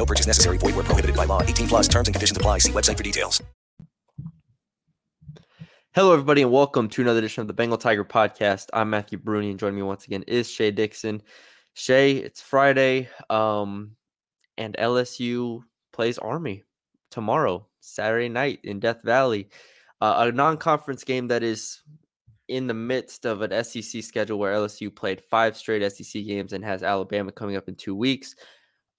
No purchase necessary. Void where prohibited by law. 18 plus terms and conditions apply. See website for details. Hello, everybody, and welcome to another edition of the Bengal Tiger podcast. I'm Matthew Brune, and joining me once again is Shea Dixon. Shea, it's Friday, um, and LSU plays Army tomorrow, Saturday night in Death Valley. Uh, a non conference game that is in the midst of an SEC schedule where LSU played five straight SEC games and has Alabama coming up in two weeks.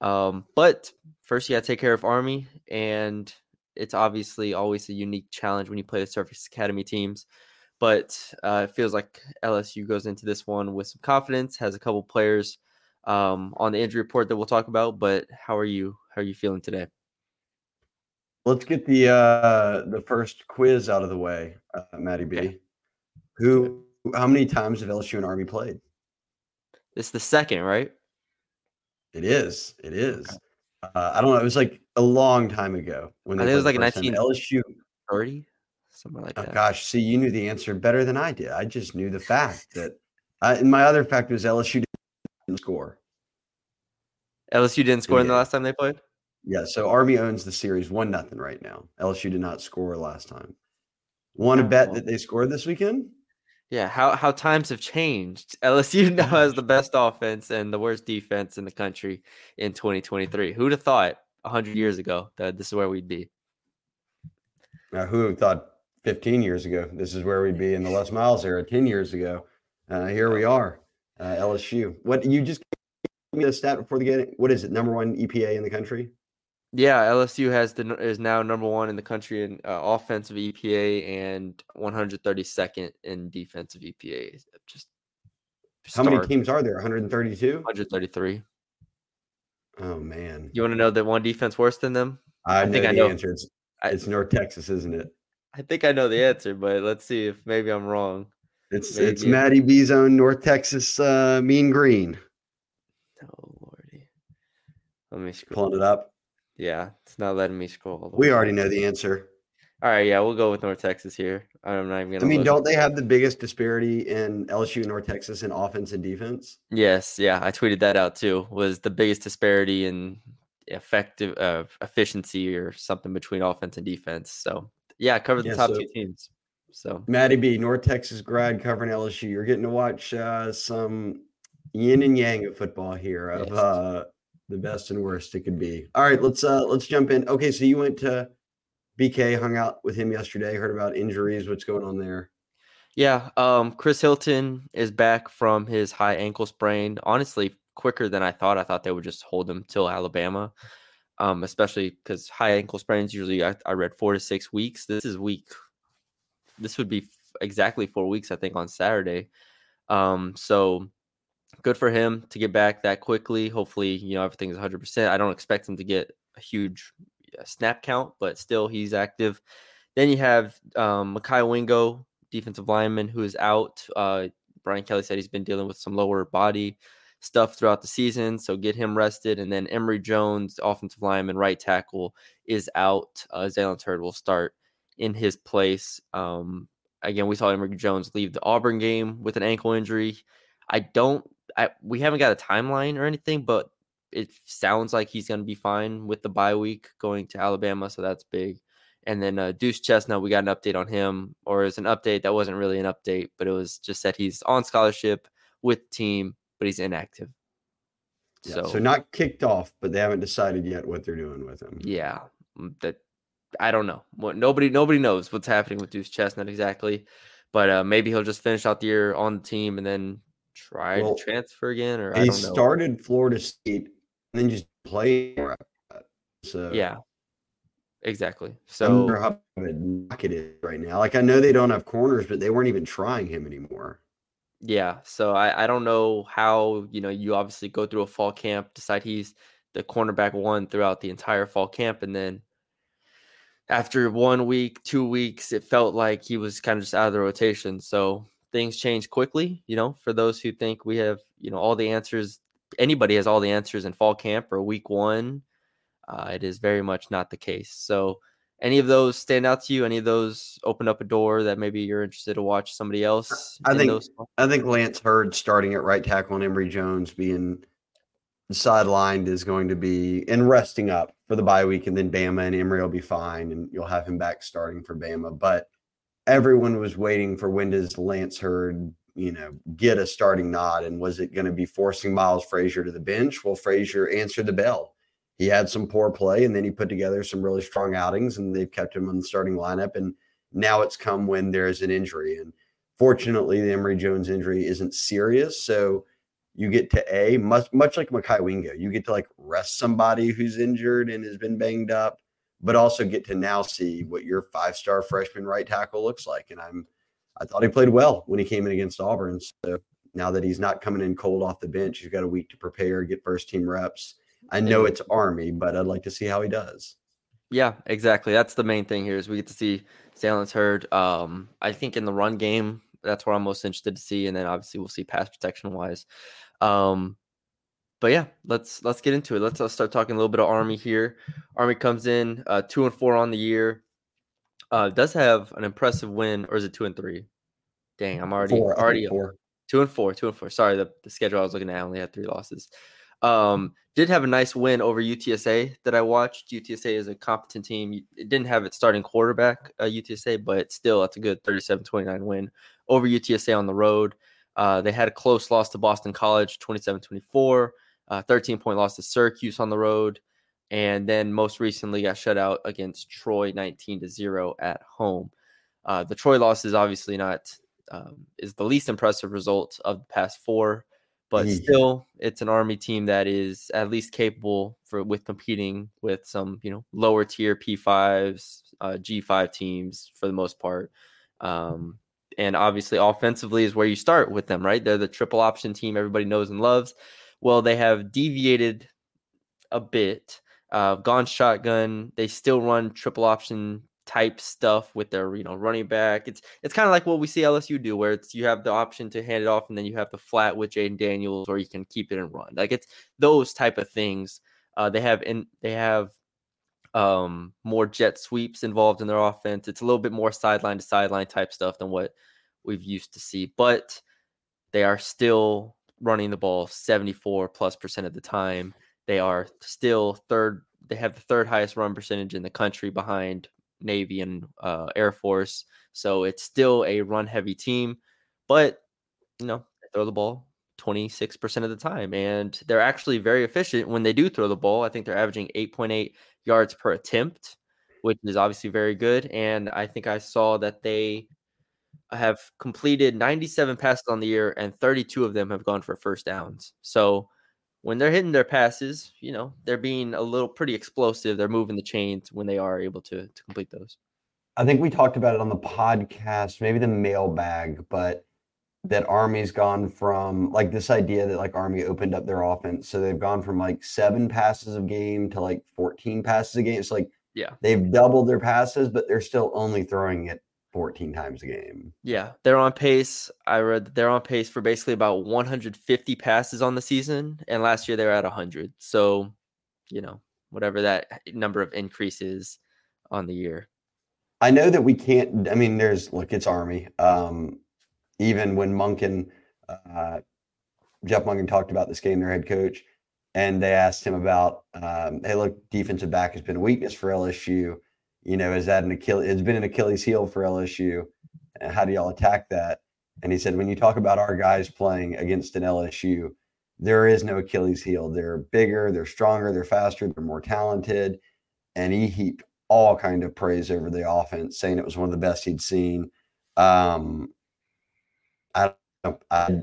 Um, but first, you got to take care of Army, and it's obviously always a unique challenge when you play the Service Academy teams. But uh, it feels like LSU goes into this one with some confidence, has a couple players um, on the injury report that we'll talk about. But how are you? How are you feeling today? Let's get the uh, the first quiz out of the way, uh, Maddie B. Okay. Who? How many times have LSU and Army played? It's the second, right? It is. It is. Uh, I don't know. It was like a long time ago when I it was like the first 19 LSU. 30, something like Oh, that. gosh, see, you knew the answer better than I did. I just knew the fact that. Uh, and my other fact was LSU didn't score. LSU didn't score in the last time they played. Yeah, so Army owns the series one nothing right now. LSU did not score last time. Want to bet Oh. that they scored this weekend? Yeah, how how times have changed. LSU now has the best offense and the worst defense in the country in 2023. Who'd have thought 100 years ago that this is where we'd be? Now, who would have thought 15 years ago this is where we'd be in the Les Miles era? 10 years ago, uh, here we are, uh, LSU. What you just gave me a stat before the game? What is it? Number one EPA in the country? Yeah, LSU has the is now number one in the country in uh, offensive EPA and 132nd in defensive EPA. Just How many teams are there? 132. 133. Oh man, You want to know that one defense worse than them? I, think I know think I the know. answer. It's, it's North Texas, isn't it? I think I know the answer, but let's see if maybe I'm wrong. It's it's Maddie B's own North Texas uh, Mean Green. Oh lordy. Let me scroll. Pulling it up. Yeah, it's not letting me scroll. We already know the answer. All right, yeah, we'll go with North Texas here. I'm not even gonna. I mean, look. don't they have the biggest disparity in LSU and North Texas in offense and defense? Yes, yeah, I tweeted that out too. Was the biggest disparity in effective uh, efficiency or something between offense and defense. So yeah, cover the Yeah, top so- two teams. So Maddie B, North Texas grad covering LSU. You're getting to watch uh, some yin and yang of football here of Yes. uh, the best and worst it could be. All right, let's uh, let's jump in. Okay, so you went to BK, hung out with him yesterday, heard about injuries. What's going on there? yeah, um, Chris Hilton is back from his high ankle sprain. Honestly, quicker than I thought. I thought they would just hold him till Alabama. Um, especially because high ankle sprains usually I, I read four to six weeks. This is week. This would be exactly four weeks, I think, on Saturday. Um, so good for him to get back that quickly. Hopefully, you know everything's 100. percent I don't expect him to get a huge snap count, but still he's active. Then you have um, Mekhi Wingo, defensive lineman, who is out. Uh, Brian Kelly said he's been dealing with some lower body stuff throughout the season, so get him rested. And then Emery Jones, offensive lineman, right tackle, is out. Uh, Zaylen Turd will start in his place. Um, again, we saw Emery Jones leave the Auburn game with an ankle injury. I don't. I, we haven't got a timeline or anything, but it sounds like he's going to be fine with the bye week going to Alabama, so that's big. And then uh, Duce Chestnut, we got an update on him, or it's an update that wasn't really an update, but it was just that he's on scholarship with team, but he's inactive. Yeah, So, so not kicked off, but they haven't decided yet what they're doing with him. yeah, mm, that I don't know. What nobody nobody knows what's happening with Duce Chestnut exactly, but uh, maybe he'll just finish out the year on the team and then try Well, to transfer again, or I He don't know. started Florida State and then just played. So yeah, exactly. So how knock it is right now. Like I know they don't have corners, but they weren't even trying him anymore. Yeah, so I, I don't know how, you know, you obviously go through a fall camp, decide he's the cornerback one throughout the entire fall camp, and then after one week, two weeks, it felt like he was kind of just out of the rotation. So things change quickly. You know, for those who think we have, you know, all the answers, anybody has all the answers in fall camp or week one, uh, it is very much not the case. So, any of those stand out to you? Any of those open up a door that maybe you're interested to watch somebody else? I think those? I think Lance Heard starting at right tackle and Emery Jones being sidelined is going to be and resting up for the bye week, and then Bama and Emery will be fine, and you'll have him back starting for Bama. But everyone was waiting for when does Lance Heard, you know, get a starting nod, and was it going to be forcing Miles Frazier to the bench? Well, Frazier answered the bell. He had some poor play, and then he put together some really strong outings, and they've kept him on the starting lineup. And now it's come when there's an injury, and fortunately, the Emery Jones injury isn't serious, so you get to a much much like Mekhi Wingo, you get to like rest somebody who's injured and has been banged up, but also get to now see what your five star freshman right tackle looks like. And I'm I thought he played well when he came in against Auburn. So now that he's not coming in cold off the bench, he's got a week to prepare, get first team reps. I know it's Army, but I'd like to see how he does. Yeah, exactly. That's the main thing here is we get to see Lance Heard. Um, I think in the run game, that's what I'm most interested to see, and then obviously we'll see pass protection wise. Um, but yeah, let's let's get into it. Let's, let's start talking a little bit of Army here. Army comes in uh, two and four on the year. Uh, does have an impressive win, or is it two and three? Dang, I'm already four, already four. two and four, two and four. Sorry, the, the schedule I was looking at only had three losses. Um, did have a nice win over UTSA that I watched. UTSA is a competent team. It didn't have its starting quarterback, uh, UTSA, but still, that's a good 37 29 win over UTSA on the road. Uh, they had a close loss to Boston College, 27 24, uh, 13 point loss to Syracuse on the road. And then most recently got shut out against Troy 19 to 0 at home. Uh, the Troy loss is obviously not um, is the least impressive result of the past four, but mm-hmm. still it's an army team that is at least capable for with competing with some you know lower tier P5s, uh, G5 teams for the most part. Um, and obviously offensively is where you start with them, right? They're the triple option team everybody knows and loves. Well, they have deviated a bit, uh, gone shotgun. They still run triple option type stuff with their you know running back. It's it's kind of like what we see LSU do, where it's you have the option to hand it off and then you have the flat with Jayden Daniels, or you can keep it and run. Like it's those type of things. Uh, they have in they have um, more jet sweeps involved in their offense. It's a little bit more sideline to sideline type stuff than what we've used to see, but they are still running the ball 74 plus percent of the time. They are still third. They have the third highest run percentage in the country behind Navy and uh, Air Force. So it's still a run heavy team, but you know, throw the ball 26% of the time. And they're actually very efficient when they do throw the ball. I think they're averaging 8.8 yards per attempt, which is obviously very good. And I think I saw that they have completed 97 passes on the year and 32 of them have gone for first downs. So when they're hitting their passes, you know, they're being a little pretty explosive. They're moving the chains when they are able to, to complete those. I think we talked about it on the podcast, maybe the mailbag, but that Army's gone from like this idea that like Army opened up their offense. So they've gone from like seven passes a game to like 14 passes a game. It's like, yeah, they've doubled their passes, but they're still only throwing it 14 times a game. Yeah, they're on pace. I read they're on pace for basically about 150 passes on the season. And last year they were at 100. So, you know, whatever that number of increases on the year. I know that we can't, I mean, there's, look, it's Army. Um, even when Monken, uh, Jeff Monken talked about this game, their head coach, and they asked him about, um, hey, look, defensive back has been a weakness for LSU. You know, is that an Achilles? It's been an Achilles heel for LSU. How do y'all attack that? And he said, when you talk about our guys playing against an LSU, there is no Achilles heel. They're bigger, they're stronger, they're faster, they're more talented. And he heaped all kind of praise over the offense, saying it was one of the best he'd seen. Um, I don't, I,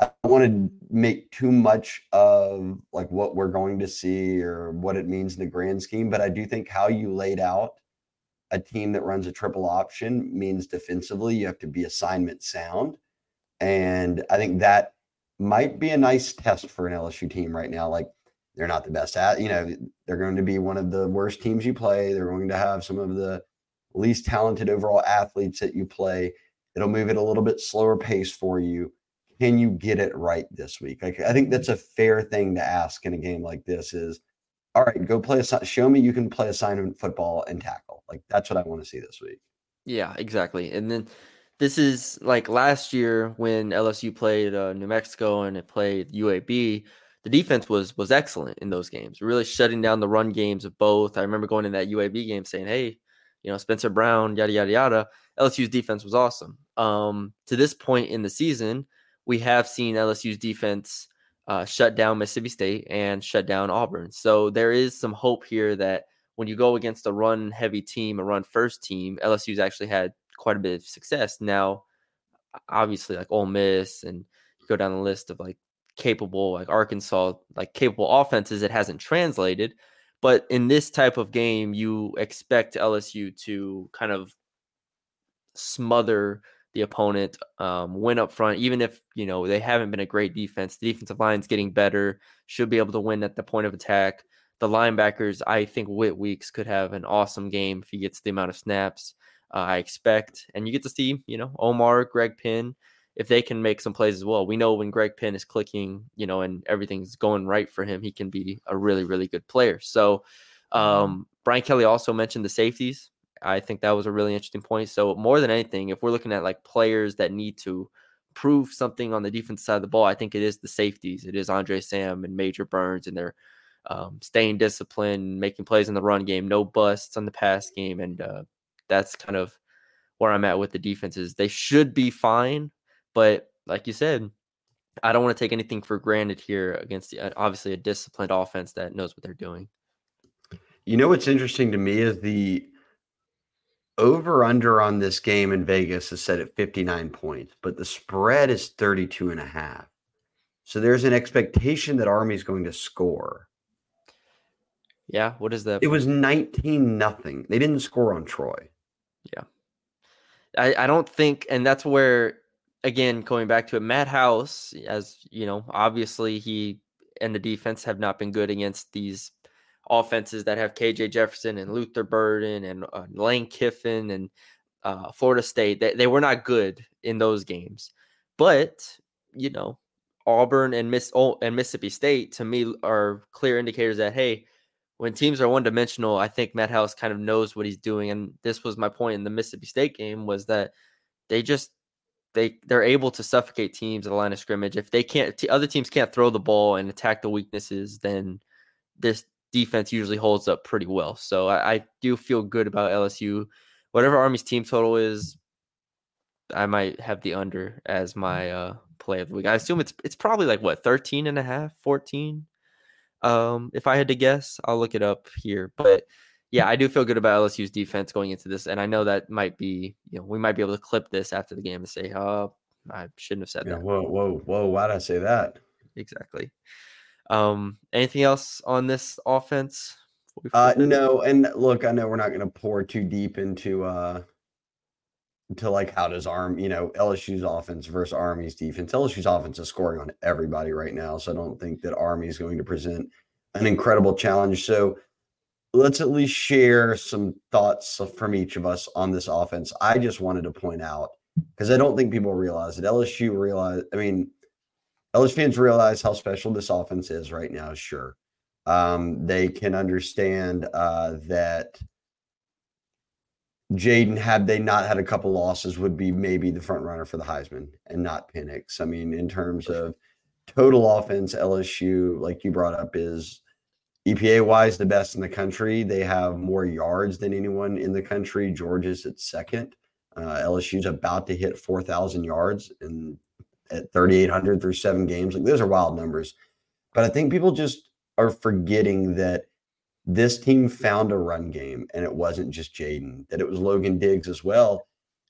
I don't want to make too much of like what we're going to see or what it means in the grand scheme, but I do think how you laid out a team that runs a triple option means defensively you have to be assignment sound. And I think that might be a nice test for an LSU team right now. Like They're not the best at, you know, they're going to be one of the worst teams you play. They're going to have some of the least talented overall athletes that you play. It'll move at a little bit slower pace for you. Can you get it right this week? Like, I think that's a fair thing to ask in a game like this is, all right, go play a show me you can play assignment football and tackle. Like that's what I want to see this week. Yeah, exactly. And then this is like last year when LSU played uh, New Mexico and it played UAB. The defense was was excellent in those games, really shutting down the run games of both. I remember going in that UAB game saying, "Hey, you know Spencer Brown, yada yada yada." LSU's defense was awesome. Um, to this point in the season, we have seen LSU's defense uh, shut down Mississippi State and shut down Auburn. So there is some hope here that when you go against a run heavy team, a run first team, LSU's actually had quite a bit of success. Now, obviously, like Ole Miss and you go down the list of like capable, like Arkansas, like capable offenses, it hasn't translated. But in this type of game, you expect LSU to kind of smother the opponent, um, win up front, even if you know they haven't been a great defense. The defensive line's getting better, should be able to win at the point of attack. The linebackers, I think Whit Weeks could have an awesome game if he gets the amount of snaps uh, I expect. And you get to see, you know, Omar, Greg Penn, if they can make some plays as well. We know when Greg Penn is clicking, you know, and everything's going right for him, he can be a really, really good player. So, mm-hmm. um, Brian Kelly also mentioned the safeties. I think that was a really interesting point. So, more than anything, if we're looking at like players that need to prove something on the defense side of the ball, I think it is the safeties. It is Andre Sam and Major Burns, and they're um, staying disciplined, making plays in the run game, no busts on the pass game, and uh, that's kind of where I'm at with the defenses. They should be fine, but like you said, I don't want to take anything for granted here against the, uh, obviously a disciplined offense that knows what they're doing. You know what's interesting to me is the over under on this game in Vegas is set at 59 points, but the spread is 32 and a half. So there's an expectation that Army is going to score. Yeah, what is that? It was 19 nothing. They didn't score on Troy. Yeah. I, I don't think, and that's where, again, going back to it, Matt House, as you know, obviously he and the defense have not been good against these offenses that have KJ Jefferson and Luther Burden and uh, Lane Kiffin and uh, Florida State. They, they were not good in those games. But, you know, Auburn and Miss oh, and Mississippi State to me are clear indicators that hey, when teams are one dimensional, I think Matt House kind of knows what he's doing. And this was my point in the Mississippi State game was that they just they they're able to suffocate teams at the line of scrimmage. If they can't, other teams can't throw the ball and attack the weaknesses, then this defense usually holds up pretty well. So I, I do feel good about LSU. Whatever Army's team total is, I might have the under as my uh, play of the week. I assume it's it's probably like what 13 and a half, 14. Um, if I had to guess, I'll look it up here. But yeah, I do feel good about LSU's defense going into this, and I know that might be, you know, we might be able to clip this after the game and say, "Oh, I shouldn't have said yeah, that." Whoa, whoa, whoa! Why did I say that? Exactly. Um, anything else on this offense? Uh, no, and look, I know we're not going to pour too deep into uh to like how does arm you know lsu's offense versus army's defense lsu's offense is scoring on everybody right now so i don't think that army is going to present an incredible challenge so let's at least share some thoughts from each of us on this offense i just wanted to point out because i don't think people realize that lsu realized. i mean lsu fans realize how special this offense is right now sure um, they can understand uh, that Jayden, had they not had a couple losses, would be maybe the front runner for the Heisman and not Penix. I mean, in terms of total offense, LSU, like you brought up, is EPA wise the best in the country. They have more yards than anyone in the country. Georgia's at second. Uh, LSU's about to hit 4,000 yards and at 3,800 through seven games. Like those are wild numbers. But I think people just are forgetting that this team found a run game, and it wasn't just Jayden, that it was Logan Diggs as well.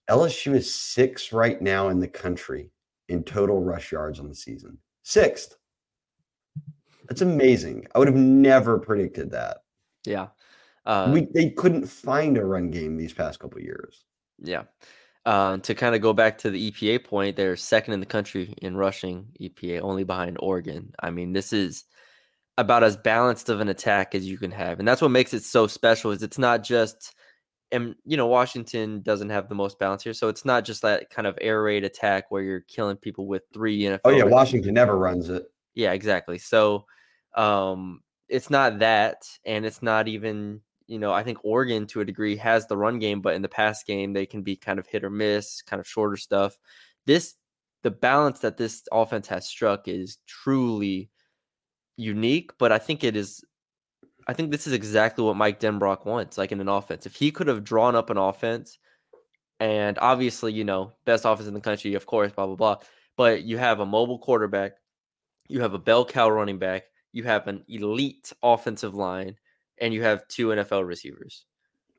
LSU is sixth right now in the country in total rush yards on the season. Sixth. That's amazing. I would have never predicted that. Yeah. Uh, we they couldn't find a run game these past couple years. Yeah. Uh, to kind of go back to the EPA point, they're second in the country in rushing EPA, only behind Oregon. I mean, this is about as balanced of an attack as you can have. And that's what makes it so special is it's not just and you know Washington doesn't have the most balance here, so it's not just that kind of air raid attack where you're killing people with three NFL. Oh yeah, Washington never runs it. Yeah, exactly. So um it's not that, and it's not even you know I think Oregon to a degree has the run game, but in the pass game they can be kind of hit or miss, kind of shorter stuff. This the balance that this offense has struck is truly unique, but I think it is I think this is exactly what Mike Denbrock wants, like in an offense. If he could have drawn up an offense, and obviously, you know, best offense in the country, of course, blah blah blah. But you have a mobile quarterback, you have a bell cow running back, you have an elite offensive line, and you have two NFL receivers.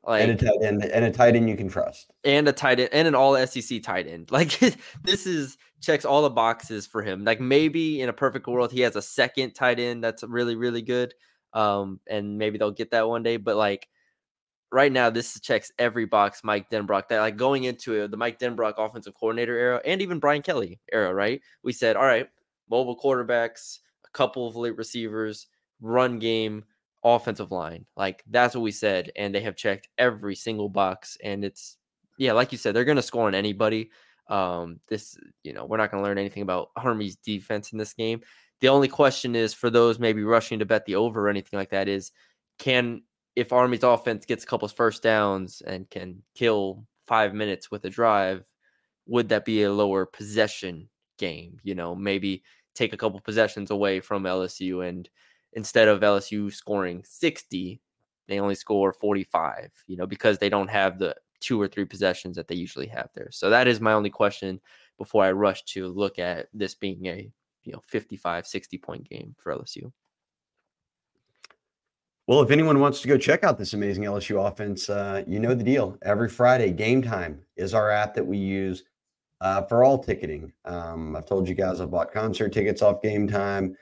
Like, and a tight end, and a tight end you can trust, and a tight end, and an all SEC tight end. Like this is checks all the boxes for him. Like maybe in a perfect world, he has a second tight end that's really really good, um, and maybe they'll get that one day. But like right now, this checks every box. Mike Denbrock that like going into it, the Mike Denbrock offensive coordinator era, and even Brian Kelly era. Right? We said, all right, mobile quarterbacks, a couple of late receivers, run game offensive line. Like that's what we said, and they have checked every single box. And it's yeah, like you said, they're gonna score on anybody. Um, this you know, we're not gonna learn anything about Army's defense in this game. The only question is for those maybe rushing to bet the over or anything like that is can if Army's offense gets a couple of first downs and can kill five minutes with a drive, would that be a lower possession game? You know, maybe take a couple possessions away from LSU and instead of LSU scoring 60, they only score 45, you know, because they don't have the two or three possessions that they usually have there. So that is my only question before I rush to look at this being a, you know, 55, 60 point game for LSU. Well, if anyone wants to go check out this amazing LSU offense, uh, you know the deal. Every Friday, Gametime is our app that we use uh, for all ticketing. Um, I've told you guys I've bought concert tickets off Gametime.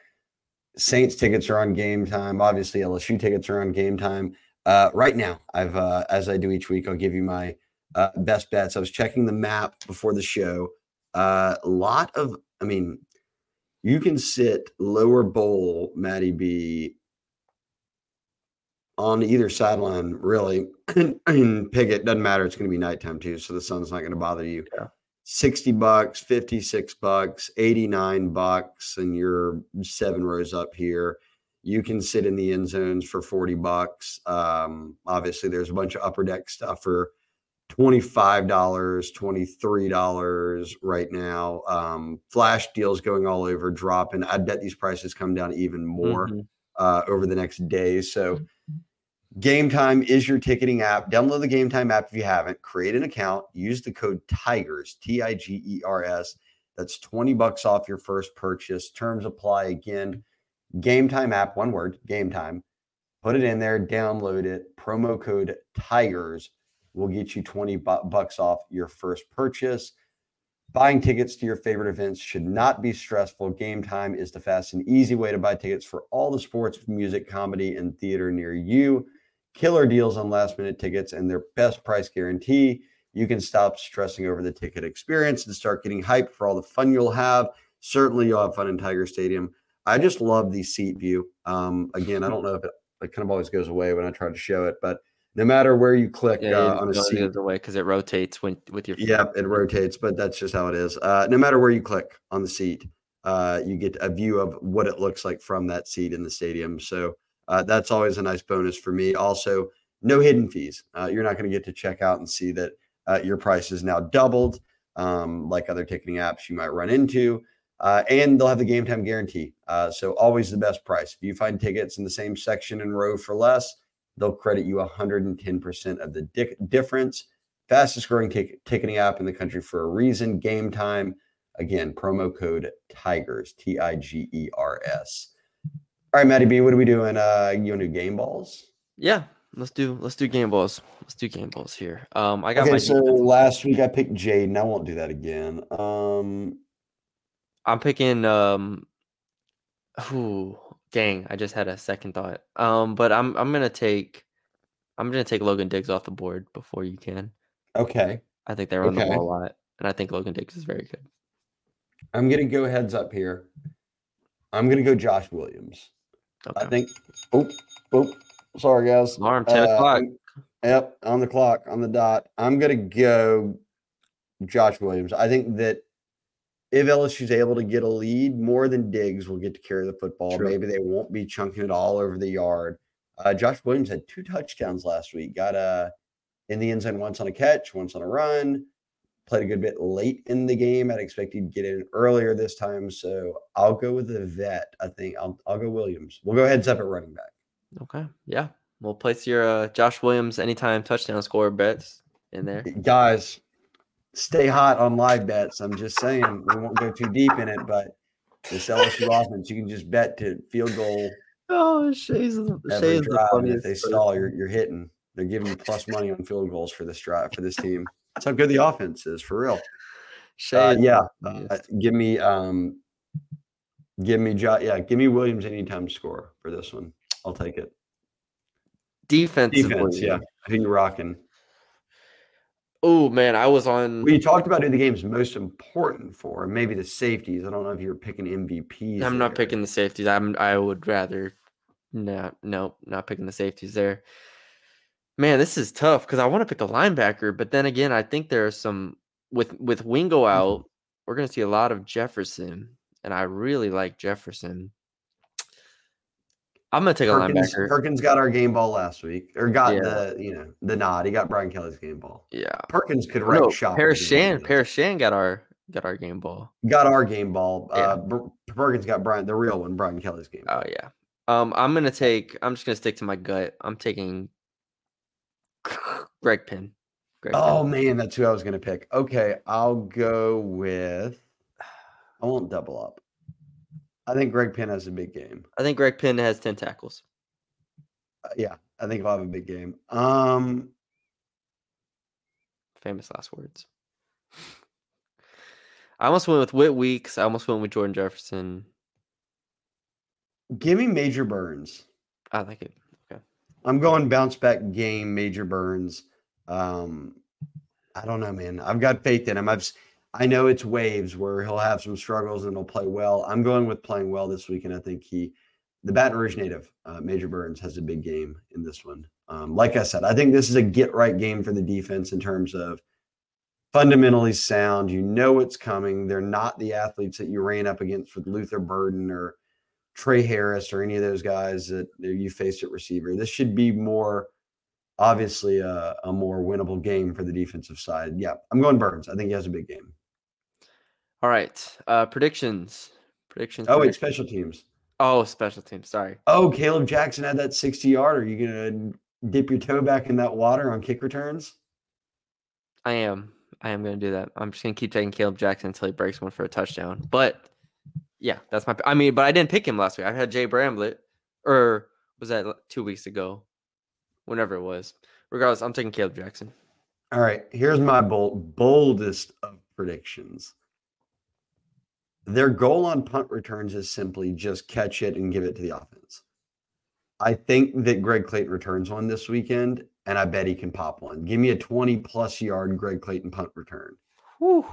Saints tickets are on Gametime. Obviously, LSU tickets are on Gametime. Uh, right now, I've uh, as I do each week, I'll give you my uh, best bets. I was checking the map before the show. Uh, a lot of, I mean, you can sit lower bowl, Maddie B, on either sideline, really. and pick it doesn't matter. It's going to be nighttime too, so the sun's not going to bother you. Yeah. 60 bucks, 56 bucks, 89 bucks, and you're seven rows up here. You can sit in the end zones for 40 bucks. Um, obviously, there's a bunch of upper deck stuff for $25, $23 right now. Um, flash deals going all over, dropping. I bet these prices come down even more mm-hmm. uh, over the next days. So, mm-hmm. Gametime is your ticketing app. Download the Gametime app if you haven't. Create an account. Use the code TIGERS, T I G E R S. That's 20 bucks off your first purchase. Terms apply again. Gametime app, one word, Gametime. Put it in there, download it. Promo code TIGERS will get you 20 bucks off your first purchase. Buying tickets to your favorite events should not be stressful. Gametime is the fast and easy way to buy tickets for all the sports, music, comedy, and theater near you killer deals on last minute tickets and their best price guarantee. You can stop stressing over the ticket experience and start getting hyped for all the fun you'll have. Certainly, you'll have fun in Tiger Stadium. I just love the seat view. Um, again, I don't know if it, it, kind of always goes away when I try to show it, but no matter where you click yeah, uh, on a seat, goes away because it rotates when with your. Feet. Yeah, it rotates, but that's just how it is. Uh, no matter where you click on the seat, uh, you get a view of what it looks like from that seat in the stadium. So uh, that's always a nice bonus for me. Also, no hidden fees. Uh, you're not going to get to check out and see that uh, your price is now doubled, um, like other ticketing apps you might run into. Uh, and they'll have the Gametime guarantee. Uh, so always the best price. If you find tickets in the same section and row for less, they'll credit you 110% of the di- difference. Fastest growing t- ticketing app in the country for a reason. Gametime. Again, promo code Tigers, T I G E R S. All right, Matty B, what are we doing? Uh, you want to do game balls? Yeah, let's do let's do game balls. Let's do game balls here. Um, I got okay, my so defense. last week I picked Jayden. I won't do that again. Um, I'm picking um, who? Dang, I just had a second thought. Um, but I'm I'm gonna take I'm gonna take Logan Diggs off the board before you can. Okay. I think they run okay. the ball a lot, and I think Logan Diggs is very good. I'm gonna go heads up here. I'm gonna go Josh Williams. Okay. I think. Oh, oh, sorry guys. Alarm, 10 Uh, o'clock. Yep, on the clock, on the dot. I'm gonna go Josh Williams. I think that if LSU's able to get a lead, more than Diggs will get to carry the football. True. Maybe they won't be chunking it all over the yard. Uh, Josh Williams had two touchdowns last week. Got a in the end zone once on a catch, once on a run. Played a good bit late in the game. I'd expect he'd get in earlier this time. So I'll go with the vet. I think I'll I'll go Williams. We'll go heads up at running back. Okay. Yeah. We'll place your uh, Josh Williams anytime touchdown score bets in there. guys, stay hot on live bets. I'm just saying we won't go too deep in it, but this LSU offense, you can just bet to field goal Oh, Shea's, Shea's the drive. If they stall, you're you're hitting. They're giving you plus money on field goals for this drive for this team. That's how good the offense is for real. Shea Uh, yeah, uh, give me um, give me jo- yeah, give me Williams anytime to score for this one. I'll take it. Defensively. Defense, yeah, I think you're rocking. Oh man, I was on. We talked about who the game's most important for, maybe the safeties. I don't know if you're picking MVPs. I'm not there. picking the safeties. I'm. I would rather. No, no, not picking the safeties there. Man, this is tough because I want to pick a linebacker, but then again, I think there are some with with Wingo Mm-hmm. out. We're going to see a lot of Jefferson, and I really like Jefferson. I'm going to take a Perkins, linebacker. Perkins got our game ball last week, or got Yeah. the you know the nod. He got Brian Kelly's game ball. yeah, Perkins could wreck no, shop. Paris Shand. Paris Shand got our got our game ball. got our game ball. Yeah. Uh, Perkins got Brian, the real one, Brian Kelly's game. ball. Oh yeah. Um, I'm gonna take. I'm just gonna stick to my gut. I'm taking Greg Penn. Greg oh Penn. man, that's who I was gonna pick. Okay, I'll go with. I won't double up. I think Greg Penn has a big game. I think Greg Penn has ten tackles. Uh, yeah, I think he'll have a big game. Um, Famous last words. I almost went with Whit Weeks. I almost went with Jordan Jefferson. give me Major Burns. I like it. I'm going bounce back game, Major Burns. Um, I don't know, man. I've got faith in him. I've I know it's waves where he'll have some struggles and he'll play well. I'm going with playing well this week, and I think he, the Baton Rouge native, uh, Major Burns, has a big game in this one. Um, like I said, I think this is a get right game for the defense in terms of fundamentally sound. You know what's coming. They're not the athletes that you ran up against with Luther Burden or Tre Harris or any of those guys that you faced at receiver. This should be more, obviously, a, a more winnable game for the defensive side. Yeah, I'm going Burns. I think he has a big game. All right. Uh predictions. Predictions. Oh, wait, special teams. Oh, special teams. Sorry. Oh, Kaleb Jackson had that 60 yard. Are you going to dip your toe back in that water on kick returns? I am. I am going to do that. I'm just going to keep taking Kaleb Jackson until he breaks one for a touchdown. But yeah, that's my. I mean, but I didn't pick him last week. I had Jay Bramblett, or was that two weeks ago? Whenever it was. Regardless, I'm taking Kaleb Jackson. All right, here's my bold, boldest of predictions. Their goal on punt returns is simply just catch it and give it to the offense. I think that Greg Clayton returns one this weekend, and I bet he can pop one. Give me a 20 plus yard Greg Clayton punt return. Whew.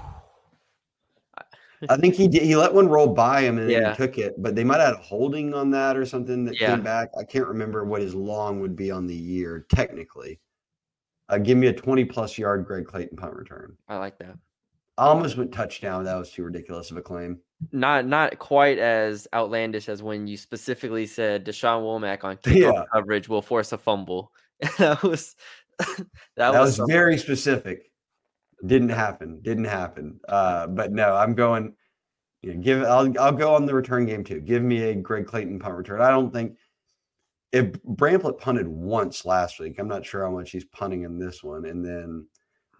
I think he did. He let one roll by him and then Yeah. he took it, but they might have had a holding on that or something that Yeah. came back. I can't remember what his long would be on the year technically. Uh, give me a 20 plus yard Greg Clayton punt return. I like that. I almost went touchdown. That was too ridiculous of a claim. Not not quite as outlandish as when you specifically said Deshaun Womack on kickoff Yeah. coverage will force a fumble. that was that, That, was, was very specific. Didn't happen. Didn't happen. Uh, but no, I'm going. You know, give. I'll I'll go on the return game too. Give me a Greg Clayton punt return. I don't think if Bramblett punted once last week, I'm not sure how much he's punting in this one, and then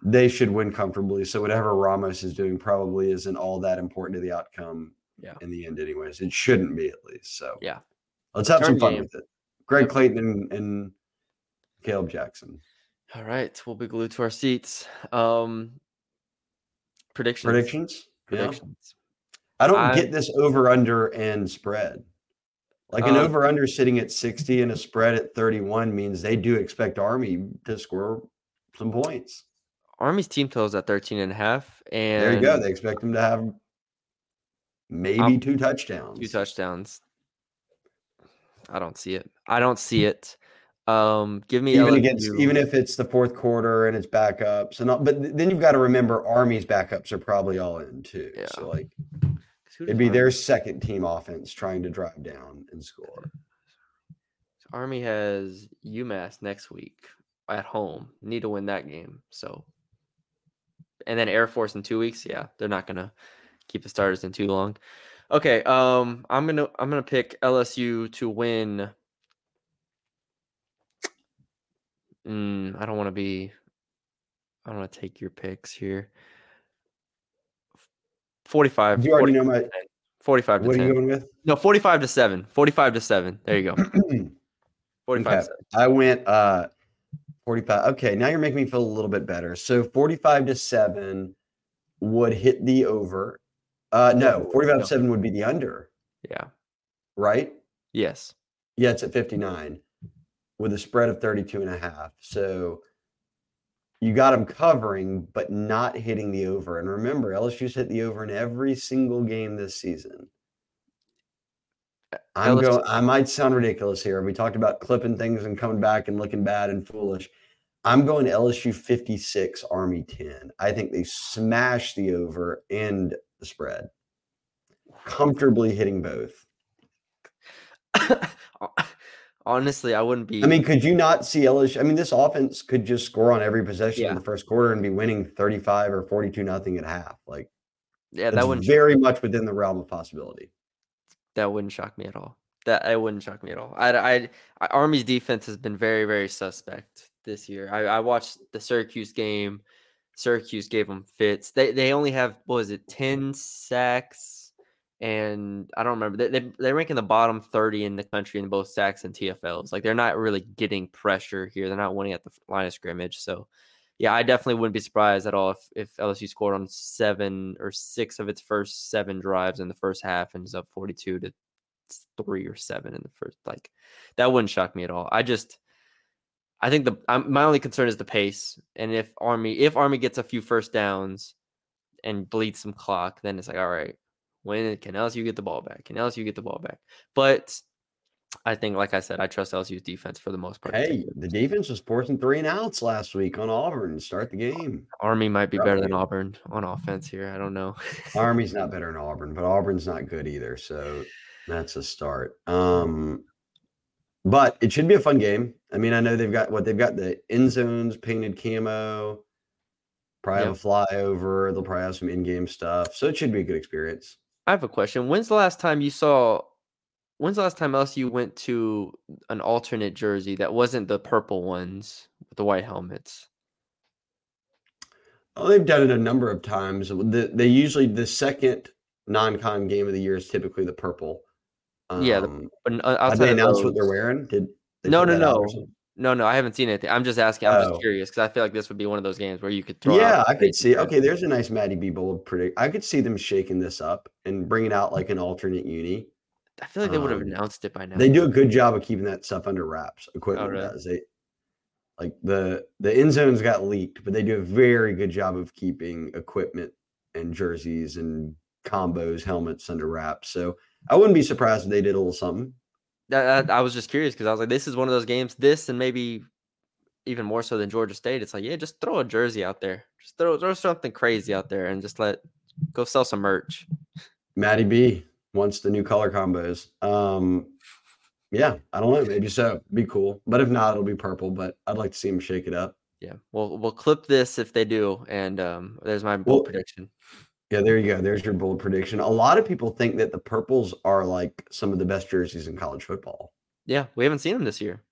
they should win comfortably. So whatever Ramos is doing probably isn't all that important to the outcome. Yeah. In the end, anyways, it shouldn't be at least. So Yeah. let's have some fun game. with it. Greg Yep. Clayton and, and Kaleb Jackson. All right, we'll be glued to our seats. Um predictions. Predictions. Yeah. Predictions. I don't I- get this over under and spread. Like an Um, over under sitting at 60 and a spread at 31 means they do expect Army to score some points. Army's team totals at 13 and a half and There you go. They expect them to have maybe Um, two touchdowns. two touchdowns. I don't see it. I don't see it. Um, give me even LSU. against even if it's the fourth quarter and it's backups and all, but then you've got to remember Army's backups are probably all in too. Yeah. So like it'd be Army- their second team offense trying to drive down and score. So Army has UMass next week at home. Need to win that game. So, and then Air Force in two weeks. Yeah, they're not gonna keep the starters in too long. Okay, um, I'm gonna I'm gonna pick LSU to win. Mm, I don't want to be. I don't want to take your picks here. 45. You already 40 know my 45 to what are you going with? No, 45 to 7. 45 to 7. There you go. 45 Okay. to 7. I went uh 45. Okay, now you're making me feel a little bit better. So 45 to 7 would hit the over. Uh no, 45 No. to 7 would be the under, Yeah. right? Yes. Yeah, it's at 59 with a spread of 32 and a half. So you got them covering, but not hitting the over. And remember, LSU's hit the over in every single game this season. Uh, I'm LSU going. I might sound ridiculous here. We talked about clipping things and coming back and looking bad and foolish. I'm going LSU 56, Army 10. I think they smash the over and the spread, comfortably hitting both. Honestly, I wouldn't be. I mean, could you not see LSU? I mean, this offense could just score on every possession Yeah. in the first quarter and be winning 35 or 42 nothing at half. Like yeah, that wouldn't very much within the realm of possibility. that wouldn't shock me at all. That it wouldn't shock me at all. I, I, I Army's defense has been very, very suspect this year. I, I watched the Syracuse game. Syracuse gave them fits. They they only have what was it, ten sacks, and I don't remember. They, they they rank in the bottom thirty in the country in both sacks and TFLs. Like they're not really getting pressure here. They're not winning at the line of scrimmage. So, yeah, I definitely wouldn't be surprised at all if if LSU scored on seven or six of its first seven drives in the first half and is up forty two to three or seven in the first. Like that wouldn't shock me at all. I just. I think the I'm, my only concern is the pace, and if Army if Army gets a few first downs and bleeds some clock, then it's like all right, when can LSU get the ball back? Can LSU get the ball back? But I think, like I said, I trust LSU's defense for the most part. Hey, the defense was forcing three and outs last week on Auburn to start the game. Army might be better than Auburn on offense here. I don't know. Army's not better than Auburn, but Auburn's not good either. So that's a start. Um, but it should be a fun game. I mean, I know they've got what they've got the end zones painted camo, probably have a flyover. They'll probably have some in-game stuff. So it should be a good experience. I have a question. When's the last time you saw? When's the last time LSU went to an alternate jersey that wasn't the purple ones with the white helmets? Oh, they've done it a number of times. The, they usually the second non-con game of the year is typically the purple. Yeah, the- Um, But uh, outside they announced what they're wearing? Did No, no, that out or no. No, no, I haven't seen anything. I'm just asking. I'm Oh. just curious because I feel like this would be one of those games where you could throw. Yeah, I could see. Okay, there's a nice Maddie B bold predict. I could see them shaking this up and bringing out like an alternate uni. I feel like they would have um, announced it by now. They do a good job of keeping that stuff under wraps. Equipment Oh, really? does. They like the the end zones got leaked, but they do a very good job of keeping equipment and jerseys and combos, helmets under wraps. So I wouldn't be surprised if they did a little something. That, that- I was just curious because I was like, this is one of those games. This and maybe even more so than Georgia State. It's like, yeah, just throw a jersey out there. Just throw throw something crazy out there and just let go sell some merch. Maddie B wants the new color combos. Um, yeah, I don't know. Maybe so. Be cool. But if not, it'll be purple. But I'd like to see him shake it up. Yeah, we'll we'll clip this if they do, and um, there's my bold Well- prediction. Yeah, there you go. There's your bold prediction. A lot of people think that the purples are like some of the best jerseys in college football. Yeah, we haven't seen them this year.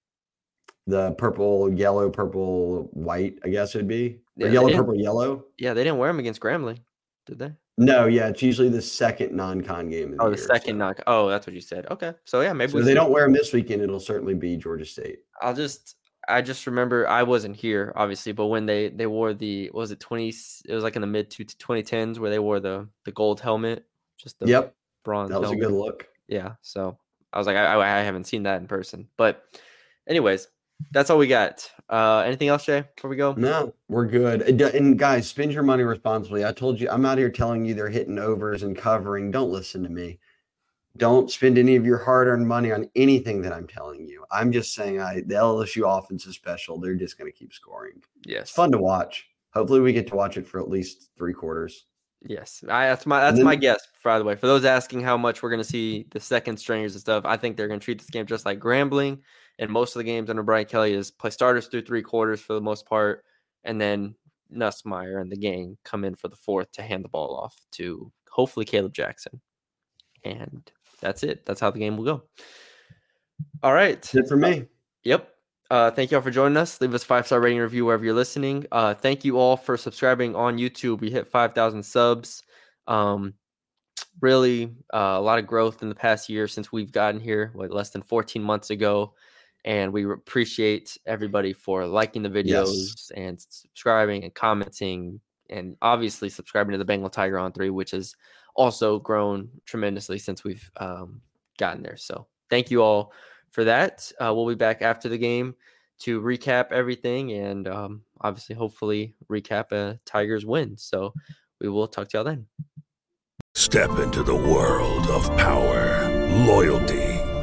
The purple, yellow, purple, white, I guess it'd be. Yeah, yellow, purple, yellow. Yeah, they didn't wear them against Grambling, did they? No, yeah, it's usually the second non-con game. The Oh, the year, second so- knock. Oh, that's what you said. Okay, so yeah, maybe So we they don't wear them this weekend, it'll certainly be Georgia State. I'll just I just remember I wasn't here obviously, but when they they wore the what was it 20 it was like in the mid to 2010s where they wore the the gold helmet, just the Yep, bronze that was a good look. Yeah, so I was like I, I I haven't seen that in person. But anyways, that's all we got. Uh anything else, Jay, before we go? No, we're good. And, uh, and guys, spend your money responsibly. I told you, I'm out here telling you they're hitting overs and covering. Don't listen to me. Don't spend any of your hard-earned money on anything that I'm telling you. I'm just saying I the LSU offense is special. They're just going to keep scoring. Yes. It's fun to watch. Hopefully we get to watch it for at least 3 quarters. Yes, I, that's my that's then- my guess. By the way, for those asking how much we're going to see the second stringers and stuff, I think they're going to treat this game just like Grambling, and most of the games under Brian Kelly is play starters through three quarters for the most part, and then Nussmeier and the gang come in for the fourth to hand the ball off to hopefully Kaleb Jackson, and that's it. That's how the game will go. All right, That's it for me. Yep. Uh, thank you all for joining us. Leave us five star rating review wherever you're listening. Uh, thank you all for subscribing on YouTube. We hit five thousand subs. Um, really uh, a lot of growth in the past year since we've gotten here. What less than fourteen months ago, and we appreciate everybody for liking the videos Yes. and subscribing and commenting, and obviously subscribing to the Bengal Tiger on three, which has also grown tremendously since we've um, gotten there. So thank you all for that. Uh, we'll be back after the game to recap everything and um, obviously, hopefully, recap a Tigers win. So we will talk to y'all then. Step into the world of power, loyalty,